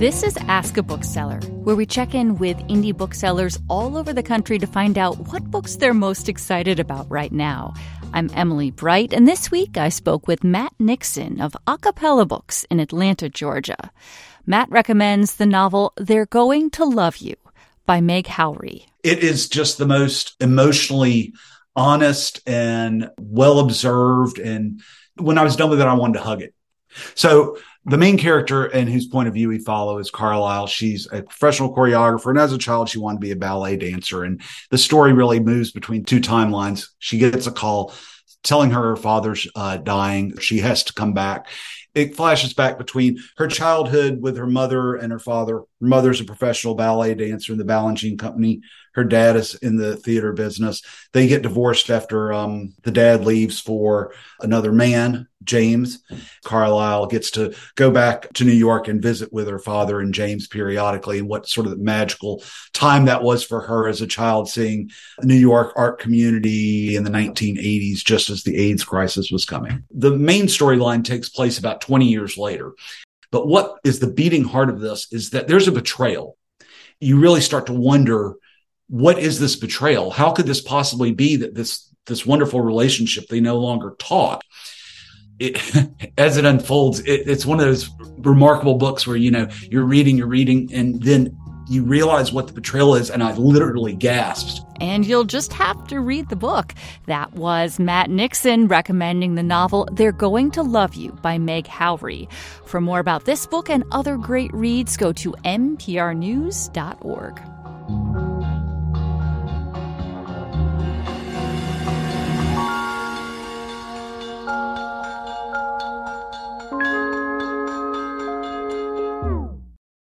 This is Ask a Bookseller, where we check in with indie booksellers all over the country to find out what books they're most excited about right now. I'm Emily Bright, and this week I spoke with Matt Nixon of A Cappella Books in Atlanta, Georgia. Matt recommends the novel They're Going to Love You by Meg Howrey. It is just the most emotionally honest and well observed. And when I was done with it, I wanted to hug it. So the main character and whose point of view we follow is Carlisle. She's a professional choreographer, and as a child, she wanted to be a ballet dancer. And the story really moves between two timelines. She gets a call telling her her father's uh, dying. She has to come back. It flashes back between her childhood with her mother and her father. Her mother's a professional ballet dancer in the Balanchine Company. Her dad is in the theater business. They get divorced after um, the dad leaves for another man, James. Carlisle gets to go back to New York and visit with her father and James periodically, and what sort of magical time that was for her as a child, seeing New York art community in the 1980s, just as the AIDS crisis was coming. The main storyline takes place about 20 years later. But what is the beating heart of this is that there's a betrayal. You really start to wonder what is this betrayal? How could this possibly be that this this wonderful relationship they no longer talk? It, as it unfolds, it, it's one of those remarkable books where you know you're reading, you're reading, and then you realize what the betrayal is, and I literally gasped. And you'll just have to read the book. That was Matt Nixon recommending the novel They're Going to Love You by Meg Howrey. For more about this book and other great reads, go to nprnews.org.